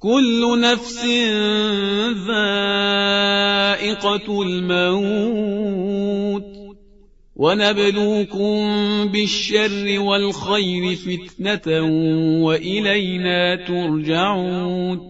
كل نفس ذائقة الموت. ونبلوكم بالشر والخير فتنة وإلينا ترجعون.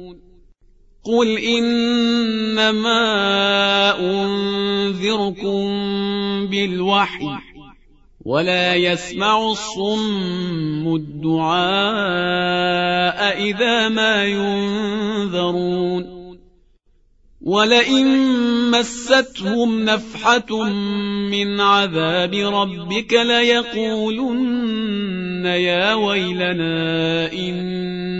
قل إنما أنذركم بالوحي ولا يسمع الصم الدعاء إذا ما ينذرون ولئن مستهم نفحة من عذاب ربك ليقولن يا ويلنا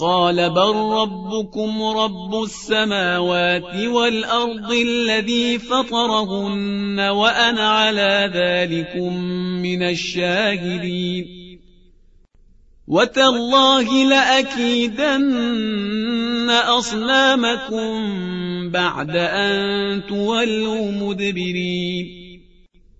قال بل ربكم رب السماوات والأرض الذي فطرهن وأنا على ذلكم من الشاهدين. وتالله لأكيدن أصنامكم بعد أن تولوا مدبرين.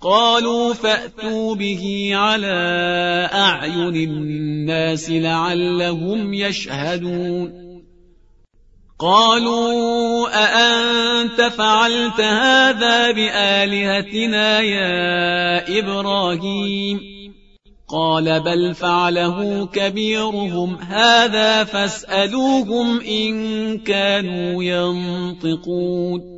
قالوا فأتوا به على أعين الناس لعلهم يشهدون. قالوا أأنت فعلت هذا بآلهتنا يا إبراهيم؟ قال بل فعله كبيرهم. هذا فاسألوهم إن كانوا ينطقون.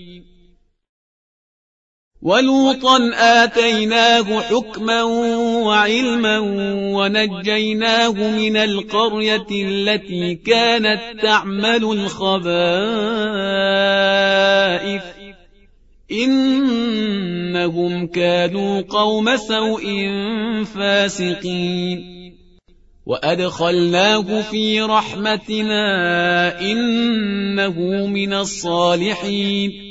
ولوطا آتيناه حكما وعلما ونجيناه من القرية التي كانت تعمل الخبائث. إنهم كانوا قوم سوء فاسقين. وأدخلناه في رحمتنا إنه من الصالحين.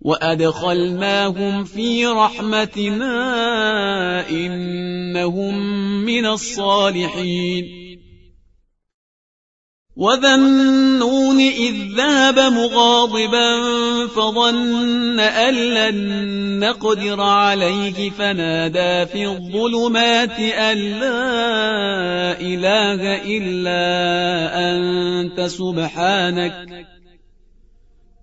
وأدخلناهم في رحمتنا إنهم من الصالحين وذا النون إذ ذهب مغاضبا فظن أن لن نقدر عليه فنادى في الظلمات أن لا إله إلا أنت سبحانك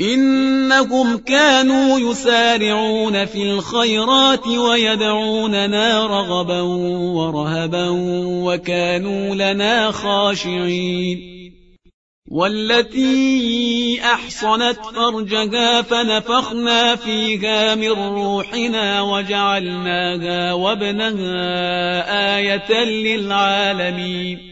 إنهم كانوا يسارعون في الخيرات ويدعوننا رغبا ورهبا وكانوا لنا خاشعين. والتي أحصنت فرجها فنفخنا فيها من روحنا وجعلناها وابنها آية للعالمين.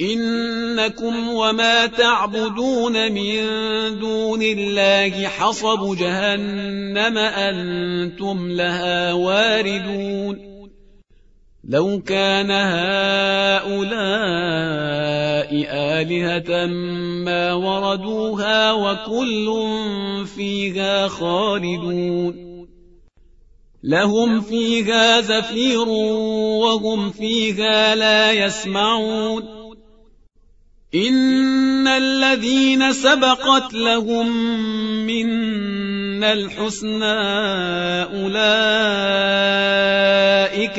إنكم وما تعبدون من دون الله حصب جهنم أنتم لها واردون. لو كان هؤلاء آلهة ما وردوها وكل فيها خالدون. لهم فيها زفير وهم فيها لا يسمعون. إن الذين سبقت لهم منا الحسنى أولئك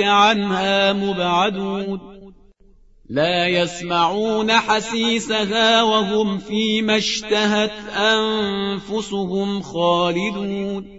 عنها مبعدون لا يسمعون حسيسها وهم فيما اشتهت أنفسهم خالدون